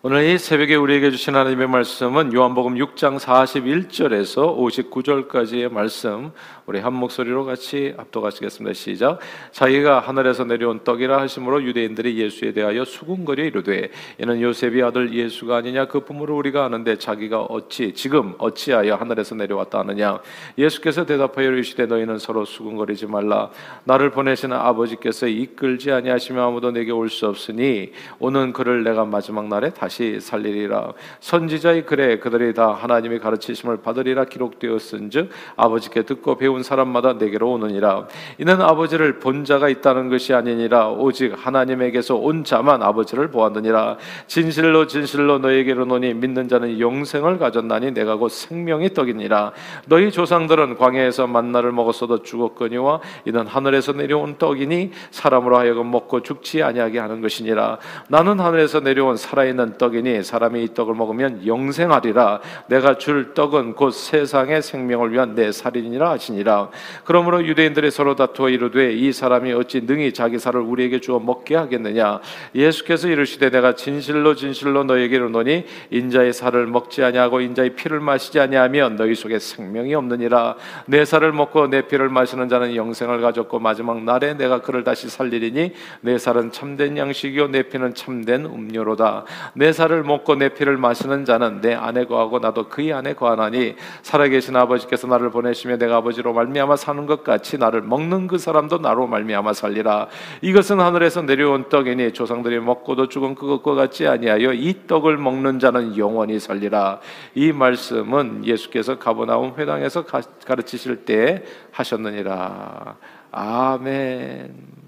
오늘 이 새벽에 우리에게 주신 하나님의 말씀은 요한복음 6장 41절에서 59절까지의 말씀 우리 한 목소리로 같이 압도하시겠습니다. 시작. 자기가 하늘에서 내려온 떡이라 하심으로 유대인들이 예수에 대하여 수군거려 이르되 이는 요셉의 아들 예수가 아니냐 그 부모를 우리가 아는데 자기가 어찌 지금 어찌하여 하늘에서 내려왔다 하느냐 예수께서 대답하여 이르시되 너희는 서로 수군거리지 말라 나를 보내시는 아버지께서 이끌지 아니하시며 아무도 내게 올 수 없으니 오는 그를 내가 마지막 날에 다 다시 살리리라. 선지자의 글에 그들이 다 하나님의 가르치심을 받으리라 기록되었은즉 아버지께 듣고 배운 사람마다 내게로 오느니라. 이는 아버지를 본 자가 있다는 것이 아니니라. 오직 하나님에게서 온 자만 아버지를 보았느니라. 진실로 진실로 너에게로 노니 믿는 자는 영생을 가졌나니 내가 곧 생명의 떡이니라. 너희 조상들은 광야에서 만나를 먹었어도 죽었거니와 이는 하늘에서 내려온 떡이니 사람으로 하여금 먹고 죽지 아니하게 하는 것이니라. 나는 하늘에서 내려온 살아있는 떡이니 사람이 이 떡을 먹으면 영생하리라. 내가 줄 떡은 곧 세상의 생명을 위한 내 살인이라 하시니라. 그러므로 유대인들이 서로 다투어 이르되 이 사람이 어찌 능히 자기 살을 우리에게 주어 먹게 하겠느냐? 예수께서 이르시되 내가 진실로 진실로 너에게 이르노니 인자의 살을 먹지 아니하고 인자의 피를 마시지 아니하면 너희 속에 생명이 없느니라. 내 살을 먹고 내 피를 마시는 자는 영생을 가졌고 마지막 날에 내가 그를 다시 살리리니 내 살은 참된 양식이요 내 피는 참된 음료로다. 내내 살을 먹고 내 피를 마시는 자는 내 안에 거하고 나도 그의 안에 거하나니 살아계신 아버지께서 나를 보내시며 내가 아버지로 말미암아 사는 것 같이 나를 먹는 그 사람도 나로 말미암아 살리라. 이것은 하늘에서 내려온 떡이니 조상들이 먹고도 죽은 그것과 같지 아니하여 이 떡을 먹는 자는 영원히 살리라. 이 말씀은 예수께서 가버나움 회당에서 가르치실 때 하셨느니라. 아멘.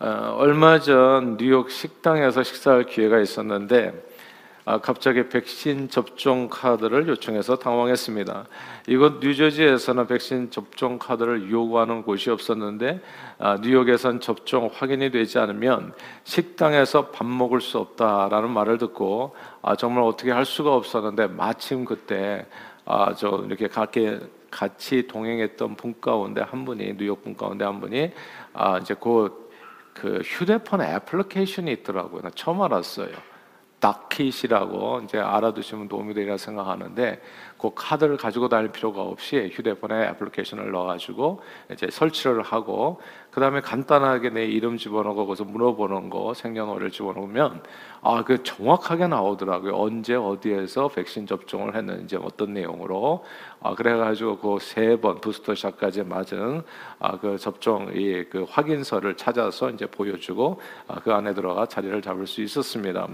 어, 얼마 전 뉴욕 식당에서 식사할 기회가 있었는데 아, 갑자기 백신 접종 카드를 요청해서 당황했습니다. 이곳 뉴저지에서는 백신 접종 카드를 요구하는 곳이 없었는데 아, 뉴욕에선 접종 확인이 되지 않으면 식당에서 밥 먹을 수 없다라는 말을 듣고 아, 정말 어떻게 할 수가 없었는데 마침 그때 저 이렇게 같이 같이 동행했던 분 가운데 한 분이 뉴욕 분 가운데 한 분이 이제 곧 그 휴대폰 애플리케이션이 있더라고요. 나 처음 알았어요. 닥킷이라고 이제 알아두시면 도움이 되리라 생각하는데 그 카드를 가지고 다닐 필요가 없이 휴대폰에 애플리케이션을 넣어가지고 이제 설치를 하고 그 다음에 간단하게 내 이름 집어넣고 거기서 물어보는 거 생년월일 집어넣으면 아 그 정확하게 나오더라고요. 언제 어디에서 백신 접종을 했는지 어떤 내용으로 아 그래가지고 그 세 번 부스터샷까지 맞은 아 그 접종 이 그 확인서를 찾아서 이제 보여주고 아, 그 안에 들어가 자리를 잡을 수 있었습니다.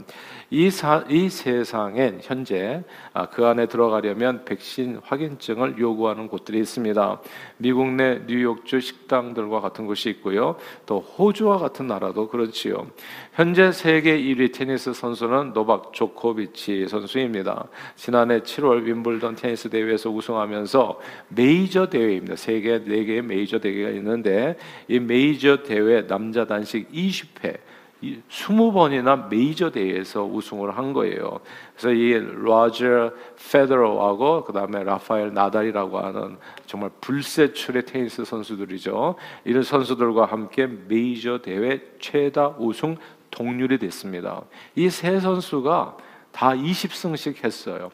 이, 사, 이 세상엔 현재 아, 그 안에 들어가려면 백신 확인증을 요구하는 곳들이 있습니다. 미국 내 뉴욕주 식당들과 같은 곳이 있고요. 또 호주와 같은 나라도 그렇지요. 현재 세계 1위 테니스 선수는 노박 조코비치 선수입니다. 지난해 7월 윈블던 테니스 대회에서 우승하면서 메이저 대회입니다. 세계 4개의 메이저 대회가 있는데 이 메이저 대회 남자 단식 20회 20번이나 메이저 대회에서 우승을 한 거예요. 그래서 이 로저 페더러하고 그다음에 라파엘 나달이라고 하는 정말 불세출의 테니스 선수들이죠. 이런 선수들과 함께 메이저 대회 최다 우승 동률이 됐습니다. 이 세 선수가 다 20승씩 했어요.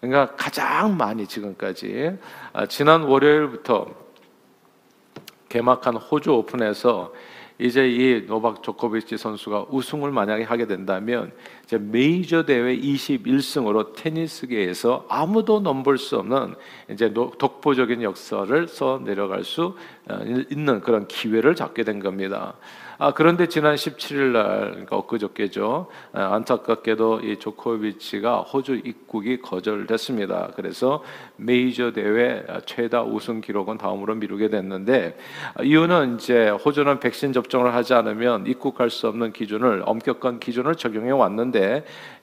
그러니까 가장 많이 지금까지 아, 지난 월요일부터 개막한 호주 오픈에서 이제 이 노박 조코비치 선수가 우승을 만약에 하게 된다면 메이저 대회 21승으로 테니스계에서 아무도 넘볼 수 없는 이제 독보적인 역사를 써 내려갈 수 어, 있는 그런 기회를 잡게 된 겁니다. 아, 그런데 지난 17일 날, 그러니까 엊그저께죠. 아, 안타깝게도 이 조코비치가 호주 입국이 거절됐습니다. 그래서 메이저 대회 최다 우승 기록은 다음으로 미루게 됐는데 아, 이유는 이제 호주는 백신 접종을 하지 않으면 입국할 수 없는 기준을 엄격한 기준을 적용해 왔는데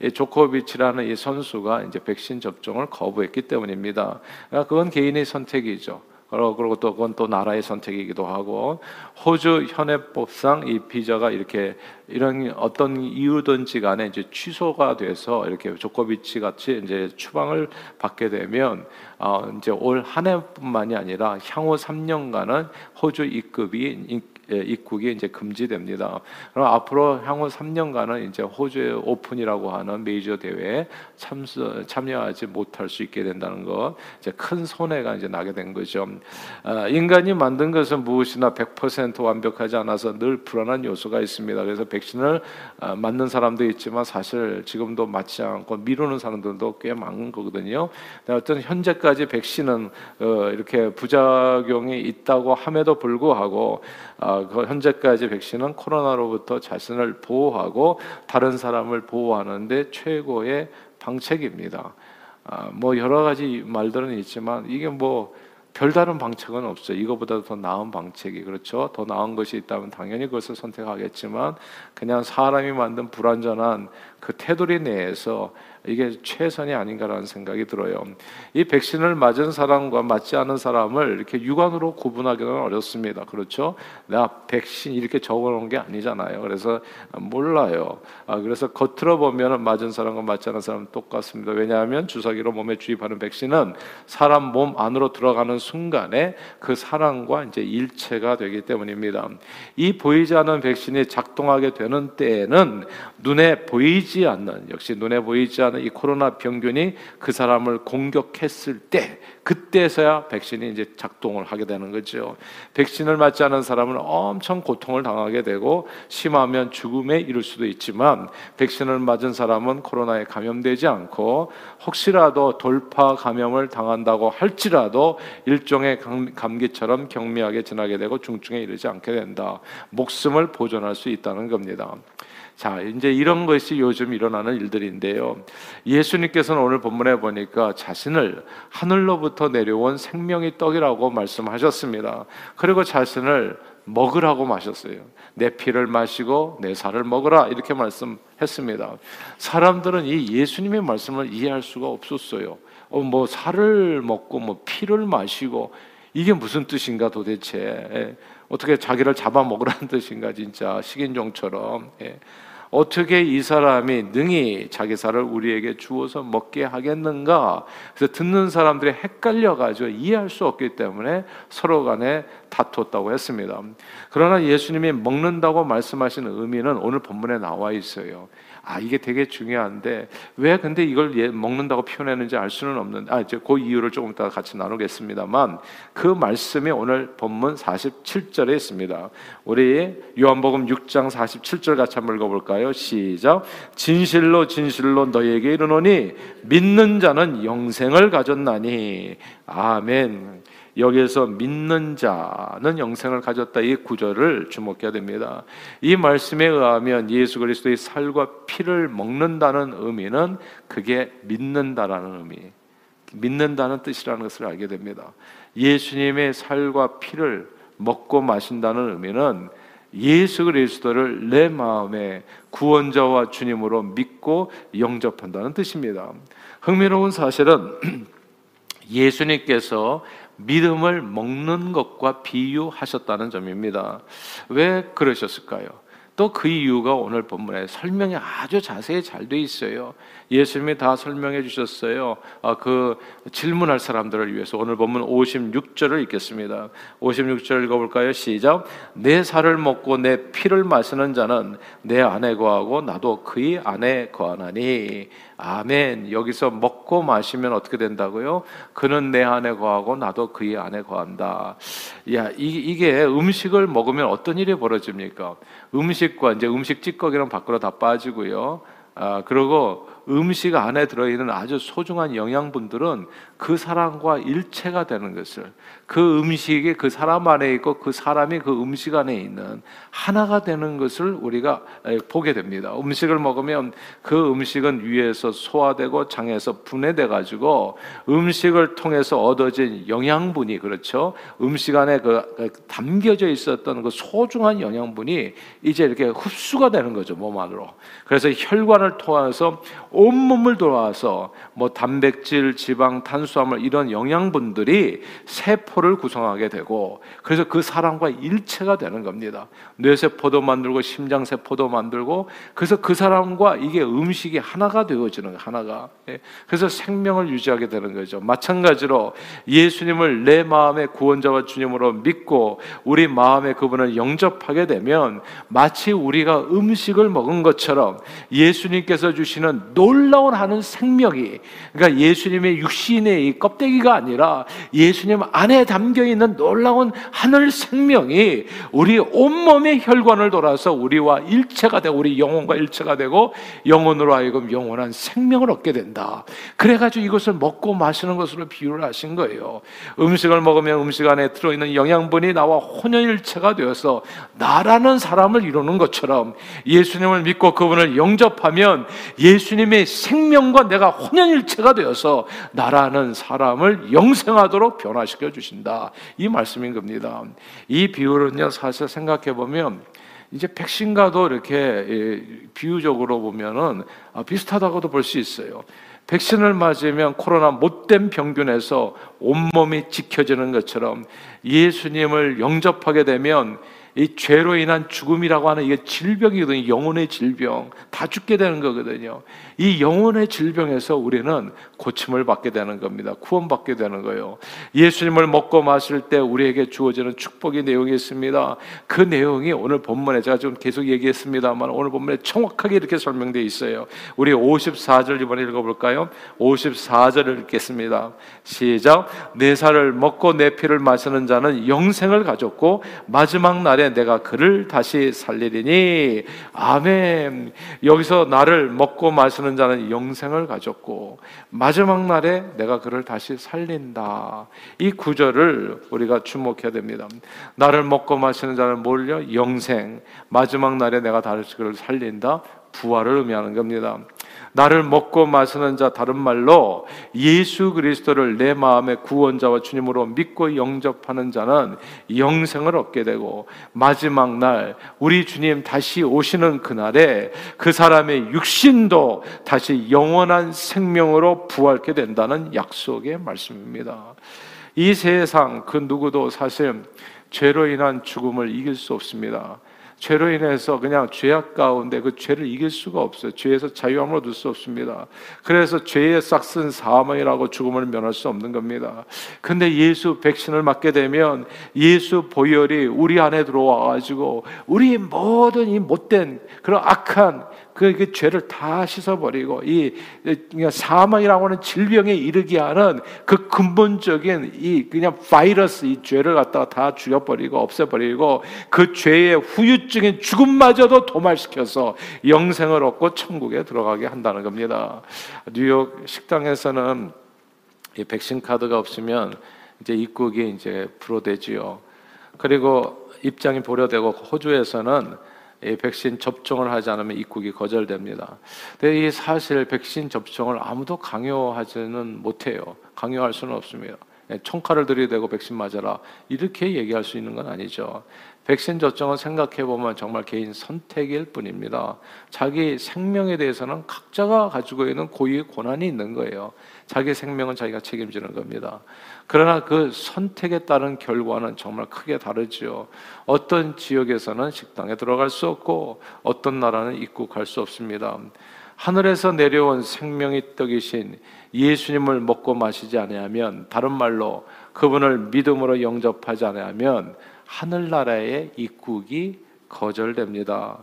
이 조코비치라는 이 선수가 이제 백신 접종을 거부했기 때문입니다. 그러니까 그건 개인의 선택이죠. 그리고 또 그건 또 나라의 선택이기도 하고 호주 현행법상 이 비자가 이렇게 이런 어떤 이유든지 간에 이제 취소가 돼서 이렇게 조코비치 같이 이제 추방을 받게 되면 어 이제 올 한 해뿐만이 아니라 향후 3년간은 호주 입국이 예, 입국이 이제 금지됩니다. 그럼 앞으로 향후 3년간은 이제 호주의 오픈이라고 하는 메이저 대회에 참수, 참여하지 못할 수 있게 된다는 것, 이제 큰 손해가 이제 나게 된 거죠. 아, 인간이 만든 것은 무엇이나 100% 완벽하지 않아서 늘 불안한 요소가 있습니다. 그래서 백신을 아, 맞는 사람도 있지만 사실 지금도 맞지 않고 미루는 사람들도 꽤 많은 거거든요. 어떤 현재까지 백신은 어, 이렇게 부작용이 있다고 함에도 불구하고 어, 그 현재까지 백신은 코로나로부터 자신을 보호하고 다른 사람을 보호하는데 최고의 방책입니다. 아, 뭐 여러 가지 말들은 있지만 이게 뭐 별다른 방책은 없어요. 이거보다 더 나은 방책이 그렇죠. 더 나은 것이 있다면 당연히 그것을 선택하겠지만 그냥 사람이 만든 불완전한 그 테두리 내에서 이게 최선이 아닌가라는 생각이 들어요. 이 백신을 맞은 사람과 맞지 않은 사람을 이렇게 육안으로 구분하기는 어렵습니다. 그렇죠? 나 백신 이렇게 적어놓은 게 아니잖아요. 그래서 몰라요. 아, 그래서 겉으로 보면 맞은 사람과 맞지 않은 사람은 똑같습니다. 왜냐하면 주사기로 몸에 주입하는 백신은 사람 몸 안으로 들어가는 순간에 그 사람과 이제 일체가 되기 때문입니다. 이 보이지 않는 백신이 작동하게 되는 때에는 눈에 보이지 않는 역시 눈에 보이지 않는 이 코로나 병균이 그 사람을 공격했을 때 그때서야 백신이 이제 작동을 하게 되는 거죠. 백신을 맞지 않은 사람은 엄청 고통을 당하게 되고 심하면 죽음에 이를 수도 있지만 백신을 맞은 사람은 코로나에 감염되지 않고 혹시라도 돌파 감염을 당한다고 할지라도 일종의 감기처럼 경미하게 지나게 되고 중증에 이르지 않게 된다. 목숨을 보존할 수 있다는 겁니다. 자, 이제 이런 것이 요즘 일어나는 일들인데요. 예수님께서는 오늘 본문에 보니까 자신을 하늘로부터 내려온 생명의 떡이라고 말씀하셨습니다. 그리고 자신을 먹으라고 마셨어요. 내 피를 마시고 내 살을 먹으라 이렇게 말씀했습니다. 사람들은 이 예수님의 말씀을 이해할 수가 없었어요. 어, 뭐 살을 먹고 뭐 피를 마시고 이게 무슨 뜻인가 도대체 예. 어떻게 자기를 잡아먹으라는 뜻인가 진짜 식인종처럼 예. 어떻게 이 사람이 능히 자기 살을 우리에게 주어서 먹게 하겠는가? 그래서 듣는 사람들이 헷갈려 가지고 이해할 수 없기 때문에 서로 간에 다퉜다고 했습니다. 그러나 예수님이 먹는다고 말씀하신 의미는 오늘 본문에 나와 있어요. 아 이게 되게 중요한데 왜 근데 이걸 예, 먹는다고 표현했는지 알 수는 없는데 아 이제 그 이유를 조금 이따 같이 나누겠습니다만 그 말씀이 오늘 본문 47절에 있습니다. 우리 요한복음 6장 47절 같이 한번 읽어볼까요? 시작. 진실로 진실로 너희에게 이르노니 믿는 자는 영생을 가졌나니 아멘. 여기에서 믿는 자는 영생을 가졌다 이 구절을 주목해야 됩니다. 이 말씀에 의하면 예수 그리스도의 살과 피를 먹는다는 의미는 그게 믿는다라는 의미, 믿는다는 뜻이라는 것을 알게 됩니다. 예수님의 살과 피를 먹고 마신다는 의미는 예수 그리스도를 내 마음에 구원자와 주님으로 믿고 영접한다는 뜻입니다. 흥미로운 사실은 예수님께서 믿음을 먹는 것과 비유하셨다는 점입니다. 왜 그러셨을까요? 또 그 이유가 오늘 본문에 설명이 아주 자세히 잘 돼 있어요. 예수님이 다 설명해 주셨어요. 아, 그 질문할 사람들을 위해서 오늘 본문 56절을 읽겠습니다. 56절 읽어볼까요? 시작. 내 살을 먹고 내 피를 마시는 자는 내 안에 거하고 나도 그의 안에 거하나니. 아멘. 여기서 먹고 마시면 어떻게 된다고요? 그는 내 안에 거하고 나도 그의 안에 거한다. 야, 이, 게 음식을 먹으면 어떤 일이 벌어집니까? 음식 과 이제 음식 찌꺼기는 밖으로 다 빠지고요. 아, 그리고 음식 안에 들어있는 아주 소중한 영양분들은 그 사람과 일체가 되는 것을 그 음식이 그 사람 안에 있고 그 사람이 그 음식 안에 있는 하나가 되는 것을 우리가 보게 됩니다. 음식을 먹으면 그 음식은 위에서 소화되고 장에서 분해돼 가지고 음식을 통해서 얻어진 영양분이 그렇죠. 음식 안에 그, 그 담겨져 있었던 그 소중한 영양분이 이제 이렇게 흡수가 되는 거죠 몸 안으로. 그래서 혈관을 통해서 온 몸을 돌아와서 뭐 단백질, 지방, 탄수화물 이런 영양분들이 세포 를 구성하게 되고 그래서 그 사람과 일체가 되는 겁니다. 뇌세포도 만들고 심장세포도 만들고 그래서 그 사람과 이게 음식이 하나가 되어지는 하나가 예. 그래서 생명을 유지하게 되는 거죠. 마찬가지로 예수님을 내 마음의 구원자와 주님으로 믿고 우리 마음에 그분을 영접하게 되면 마치 우리가 음식을 먹은 것처럼 예수님께서 주시는 놀라운 하는 생명이 그러니까 예수님의 육신의 이 껍데기가 아니라 예수님 안에 담겨 있는 놀라운 하늘 생명이 우리 온몸의 혈관을 돌아서 우리와 일체가 되고 우리 영혼과 일체가 되고 영혼으로 하여금 영원한 생명을 얻게 된다. 그래 가지고 이것을 먹고 마시는 것으로 비유를 하신 거예요. 음식을 먹으면 음식 안에 들어 있는 영양분이 나와 혼연일체가 되어서 나라는 사람을 이루는 것처럼 예수님을 믿고 그분을 영접하면 예수님의 생명과 내가 혼연일체가 되어서 나라는 사람을 영생하도록 변화시켜 주신 다. 이 말씀인 겁니다. 이 비유는요, 사실 생각해 보면 이제 백신과도 이렇게 비유적으로 보면은 아, 비슷하다고도 볼 수 있어요. 백신을 맞으면 코로나 못된 병균에서 온몸이 지켜지는 것처럼 예수님을 영접하게 되면 이 죄로 인한 죽음이라고 하는 이게 질병이거든요. 영혼의 질병. 다 죽게 되는 거거든요. 이 영혼의 질병에서 우리는 고침을 받게 되는 겁니다. 구원받게 되는 거예요. 예수님을 먹고 마실 때 우리에게 주어지는 축복의 내용이 있습니다. 그 내용이 오늘 본문에 제가 좀 계속 얘기했습니다만 오늘 본문에 정확하게 이렇게 설명되어 있어요. 우리 54절 이번에 읽어볼까요? 54절을 읽겠습니다. 시작. 내 살을 먹고 내 피를 마시는 자는 영생을 가졌고 마지막 날에 날에 내가 그를 다시 살리리니 아멘. 여기서 나를 먹고 마시는 자는 영생을 가졌고 마지막 날에 내가 그를 다시 살린다. 이 구절을 우리가 주목해야 됩니다. 나를 먹고 마시는 자는 뭘요? 영생. 마지막 날에 내가 다시 그를 살린다. 부활을 의미하는 겁니다. 나를 먹고 마시는 자 다른 말로 예수 그리스도를 내 마음의 구원자와 주님으로 믿고 영접하는 자는 영생을 얻게 되고 마지막 날 우리 주님 다시 오시는 그날에 그 사람의 육신도 다시 영원한 생명으로 부활케 된다는 약속의 말씀입니다. 이 세상 그 누구도 사실 죄로 인한 죽음을 이길 수 없습니다. 죄로 인해서 그냥 죄악 가운데 그 죄를 이길 수가 없어요. 죄에서 자유함을 얻을 수 없습니다. 그래서 죄의 싹슨 사망이라고 죽음을 면할 수 없는 겁니다. 근데 예수 백신을 맞게 되면 예수 보혈이 우리 안에 들어와 가지고 우리 모든 이 못된 그런 악한 그, 그 죄를 다 씻어버리고 이 사망이라고 하는 질병에 이르게 하는 그 근본적인 이 그냥 바이러스 이 죄를 갖다가 다 죽여버리고 없애버리고 그 죄의 후유증인 죽음마저도 도말시켜서 영생을 얻고 천국에 들어가게 한다는 겁니다. 뉴욕 식당에서는 이 백신 카드가 없으면 이제 입국이 이제 불어되지요. 그리고 입장이 보려되고 호주에서는 이 백신 접종을 하지 않으면 입국이 거절됩니다. 근데 이 사실 백신 접종을 아무도 강요하지는 못해요. 강요할 수는 없습니다. 예, 총칼을 들이대고 백신 맞아라 이렇게 얘기할 수 있는 건 아니죠. 백신 접종은 생각해 보면 정말 개인 선택일 뿐입니다. 자기 생명에 대해서는 각자가 가지고 있는 고유의 권한이 있는 거예요. 자기 생명은 자기가 책임지는 겁니다. 그러나 그 선택에 따른 결과는 정말 크게 다르지요. 어떤 지역에서는 식당에 들어갈 수 없고 어떤 나라는 입국할 수 없습니다. 하늘에서 내려온 생명의 떡이신 예수님을 먹고 마시지 아니하면 다른 말로 그분을 믿음으로 영접하지 아니하면 하늘나라의 입국이 거절됩니다.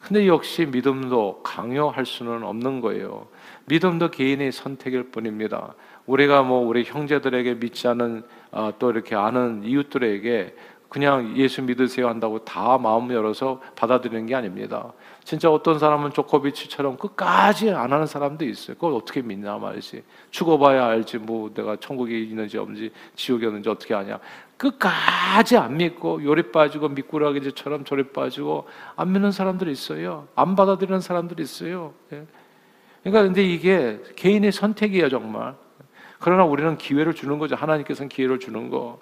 근데 역시 믿음도 강요할 수는 없는 거예요. 믿음도 개인의 선택일 뿐입니다. 우리가 뭐 우리 형제들에게 믿지 않은 어, 또 이렇게 아는 이웃들에게 그냥 예수 믿으세요 한다고 다 마음 열어서 받아들이는 게 아닙니다. 진짜 어떤 사람은 조코비치처럼 끝까지 안 하는 사람도 있어요. 그걸 어떻게 믿나 말이지. 죽어봐야 알지. 뭐 내가 천국에 있는지 없는지 지옥에 있는지 어떻게 아냐. 끝까지 안 믿고 요리 빠지고 미꾸라기처럼 저리 빠지고 안 믿는 사람들이 있어요. 안 받아들이는 사람들이 있어요. 예. 그러니까 근데 이게 개인의 선택이에요 정말. 그러나 우리는 기회를 주는 거죠. 하나님께서는 기회를 주는 거.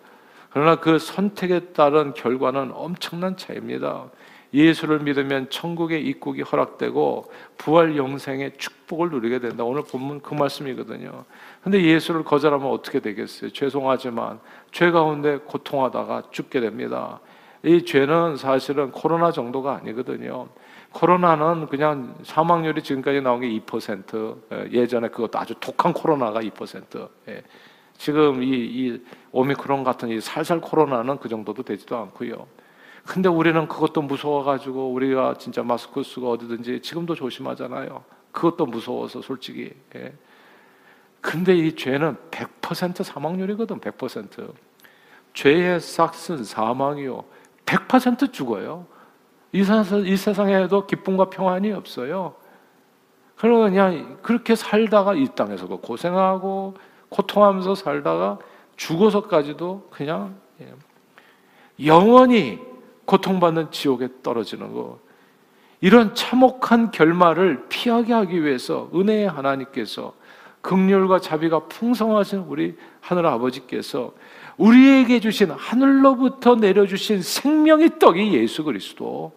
그러나 그 선택에 따른 결과는 엄청난 차이입니다. 예수를 믿으면 천국의 입국이 허락되고 부활 영생의 축복을 누리게 된다. 오늘 본문 그 말씀이거든요. 근데 예수를 거절하면 어떻게 되겠어요? 죄송하지만 죄 가운데 고통하다가 죽게 됩니다. 이 죄는 사실은 코로나 정도가 아니거든요. 코로나는 그냥 사망률이 지금까지 나온 게 2%. 예, 예전에 그것도 아주 독한 코로나가 2%. 예. 지금 이, 이 오미크론 같은 이 살살 코로나는 그 정도도 되지도 않고요. 근데 우리는 그것도 무서워가지고 우리가 진짜 마스크 쓰고 어디든지 지금도 조심하잖아요. 그것도 무서워서 솔직히. 예. 근데 이 죄는 100% 사망률이거든, 100%. 죄의 싹은 사망이요. 100% 죽어요. 이, 세상, 이 세상에도 기쁨과 평안이 없어요. 그러면 그냥 그렇게 살다가 이 땅에서도 고생하고 고통하면서 살다가 죽어서까지도 그냥 예. 영원히 고통받는 지옥에 떨어지는 거. 이런 참혹한 결말을 피하게 하기 위해서 은혜의 하나님께서 극률과 자비가 풍성하신 우리 하늘 아버지께서 우리에게 주신 하늘로부터 내려주신 생명의 떡이 예수 그리스도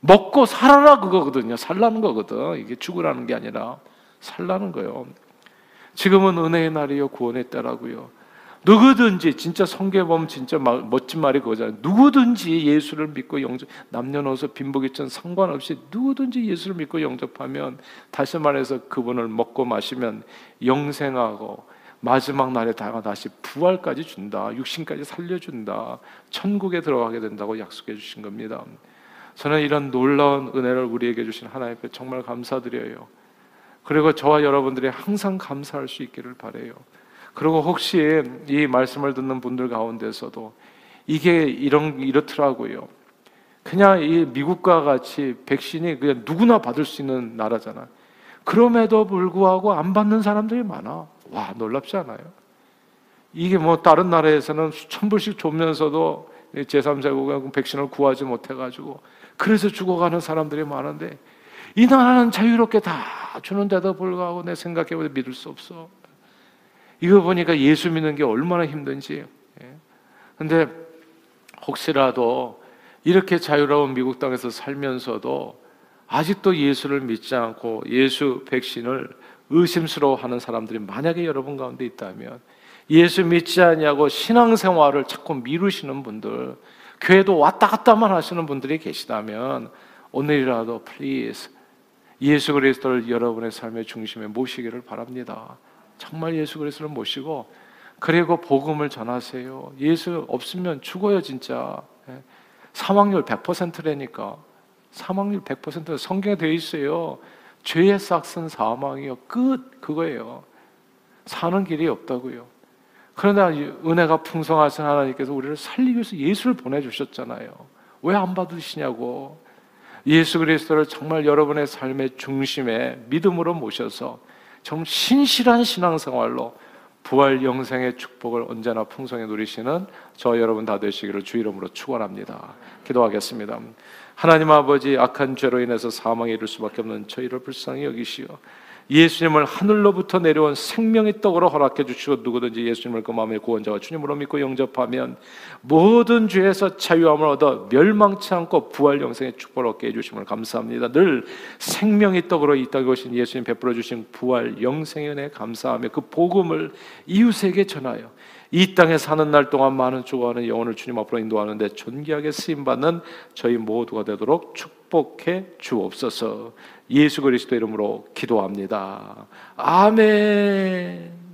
먹고 살아라 그거거든요. 살라는 거거든. 이게 죽으라는 게 아니라 살라는 거예요. 지금은 은혜의 날이요 구원의 때라고요. 누구든지 진짜 성경에 보면 진짜 멋진 말이 그거잖아요. 누구든지 예수를 믿고 영접 남녀노소 빈부귀천 상관없이 누구든지 예수를 믿고 영접하면 다시 말해서 그분을 먹고 마시면 영생하고 마지막 날에 다가 다시 부활까지 준다. 육신까지 살려준다. 천국에 들어가게 된다고 약속해 주신 겁니다. 저는 이런 놀라운 은혜를 우리에게 주신 하나님께 정말 감사드려요. 그리고 저와 여러분들이 항상 감사할 수 있기를 바래요. 그리고 혹시 이 말씀을 듣는 분들 가운데서도 이게 이런 이렇더라고요. 그냥 이 미국과 같이 백신이 그냥 누구나 받을 수 있는 나라잖아. 그럼에도 불구하고 안 받는 사람들이 많아. 와 놀랍지 않아요? 이게 뭐 다른 나라에서는 수천 불씩 주면서도 제3세국은 백신을 구하지 못해가지고 그래서 죽어가는 사람들이 많은데 이 나라는 자유롭게 다 주는데도 불구하고 내 생각해보면 믿을 수 없어. 이거 보니까 예수 믿는 게 얼마나 힘든지. 예. 근데 혹시라도 이렇게 자유로운 미국 땅에서 살면서도 아직도 예수를 믿지 않고 예수 백신을 의심스러워하는 사람들이 만약에 여러분 가운데 있다면 예수 믿지 않냐고 신앙생활을 자꾸 미루시는 분들, 교회도 왔다 갔다만 하시는 분들이 계시다면 오늘이라도 please 예수 그리스도를 여러분의 삶의 중심에 모시기를 바랍니다. 정말 예수 그리스도를 모시고 그리고 복음을 전하세요. 예수 없으면 죽어요 진짜. 예. 사망률 100%라니까. 사망률 100% 성경에 되어 있어요. 죄의 삯은 사망이요. 끝 그거예요. 사는 길이 없다고요. 그러나 은혜가 풍성하신 하나님께서 우리를 살리기 위해서 예수를 보내주셨잖아요. 왜 안 받으시냐고. 예수 그리스도를 정말 여러분의 삶의 중심에 믿음으로 모셔서 정 신실한 신앙생활로 부활 영생의 축복을 언제나 풍성히 누리시는 저 여러분 다 되시기를 주 이름으로 축원합니다. 기도하겠습니다. 하나님 아버지 악한 죄로 인해서 사망에 이를 수밖에 없는 저희를 불쌍히 여기시오. 예수님을 하늘로부터 내려온 생명의 떡으로 허락해 주시고 누구든지 예수님을 그 마음의 구원자와 주님으로 믿고 영접하면 모든 죄에서 자유함을 얻어 멸망치 않고 부활 영생의 축복을 얻게 해 주심을 감사합니다. 늘 생명의 떡으로 이 땅에 오신 예수님 베풀어 주신 부활 영생의 은혜 감사하며 그 복음을 이웃에게 전하여 이 땅에 사는 날 동안 많은 죽어가는 영혼을 주님 앞으로 인도하는데 존귀하게 쓰임 받는 저희 모두가 되도록 축복해 주옵소서. 예수 그리스도 이름으로 기도합니다. 아멘.